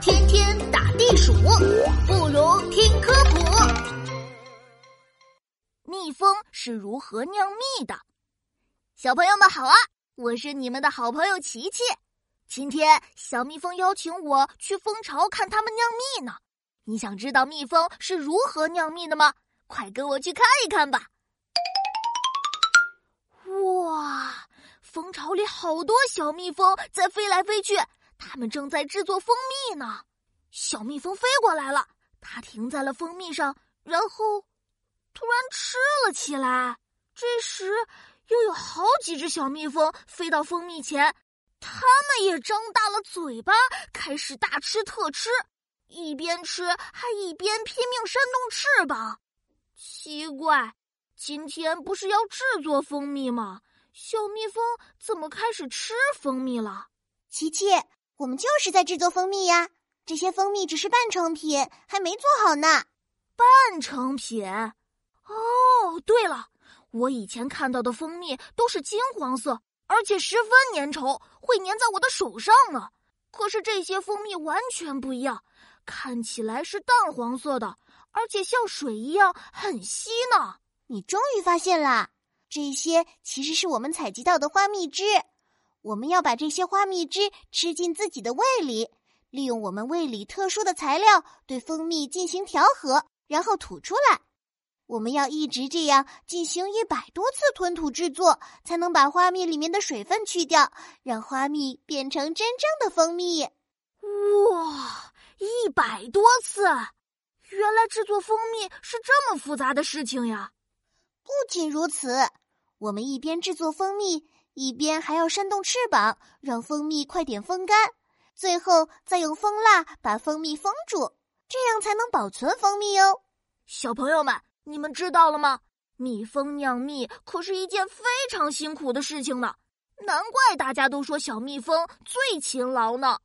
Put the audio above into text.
天天打地鼠，不如听科普。蜜蜂是如何酿蜜的？小朋友们好啊，我是你们的好朋友琪琪。今天小蜜蜂邀请我去蜂巢看它们酿蜜呢。你想知道蜜蜂是如何酿蜜的吗？快跟我去看一看吧！哇，蜂巢里好多小蜜蜂在飞来飞去，他们正在制作蜂蜜呢。小蜜蜂飞过来了，它停在了蜂蜜上，然后突然吃了起来。这时，又有好几只小蜜蜂飞到蜂蜜前，它们也张大了嘴巴，开始大吃特吃。一边吃还一边拼命扇动翅膀，奇怪，今天不是要制作蜂蜜吗？小蜜蜂怎么开始吃蜂蜜了？琪琪，我们就是在制作蜂蜜呀，这些蜂蜜只是半成品，还没做好呢。半成品？哦，对了，我以前看到的蜂蜜都是金黄色，而且十分粘稠，会粘在我的手上呢。可是这些蜂蜜完全不一样。看起来是淡黄色的，而且像水一样很稀呢。你终于发现了，这些其实是我们采集到的花蜜汁。我们要把这些花蜜汁吃进自己的胃里，利用我们胃里特殊的材料对蜂蜜进行调和，然后吐出来。我们要一直这样进行一百多次吞吐制作，才能把花蜜里面的水分去掉，让花蜜变成真正的蜂蜜。哇！一百多次，原来制作蜂蜜是这么复杂的事情呀！不仅如此，我们一边制作蜂蜜，一边还要扇动翅膀，让蜂蜜快点风干，最后再用蜂蜡把蜂蜜封住，这样才能保存蜂蜜哦。小朋友们，你们知道了吗？蜜蜂酿蜜可是一件非常辛苦的事情呢，难怪大家都说小蜜蜂最勤劳呢。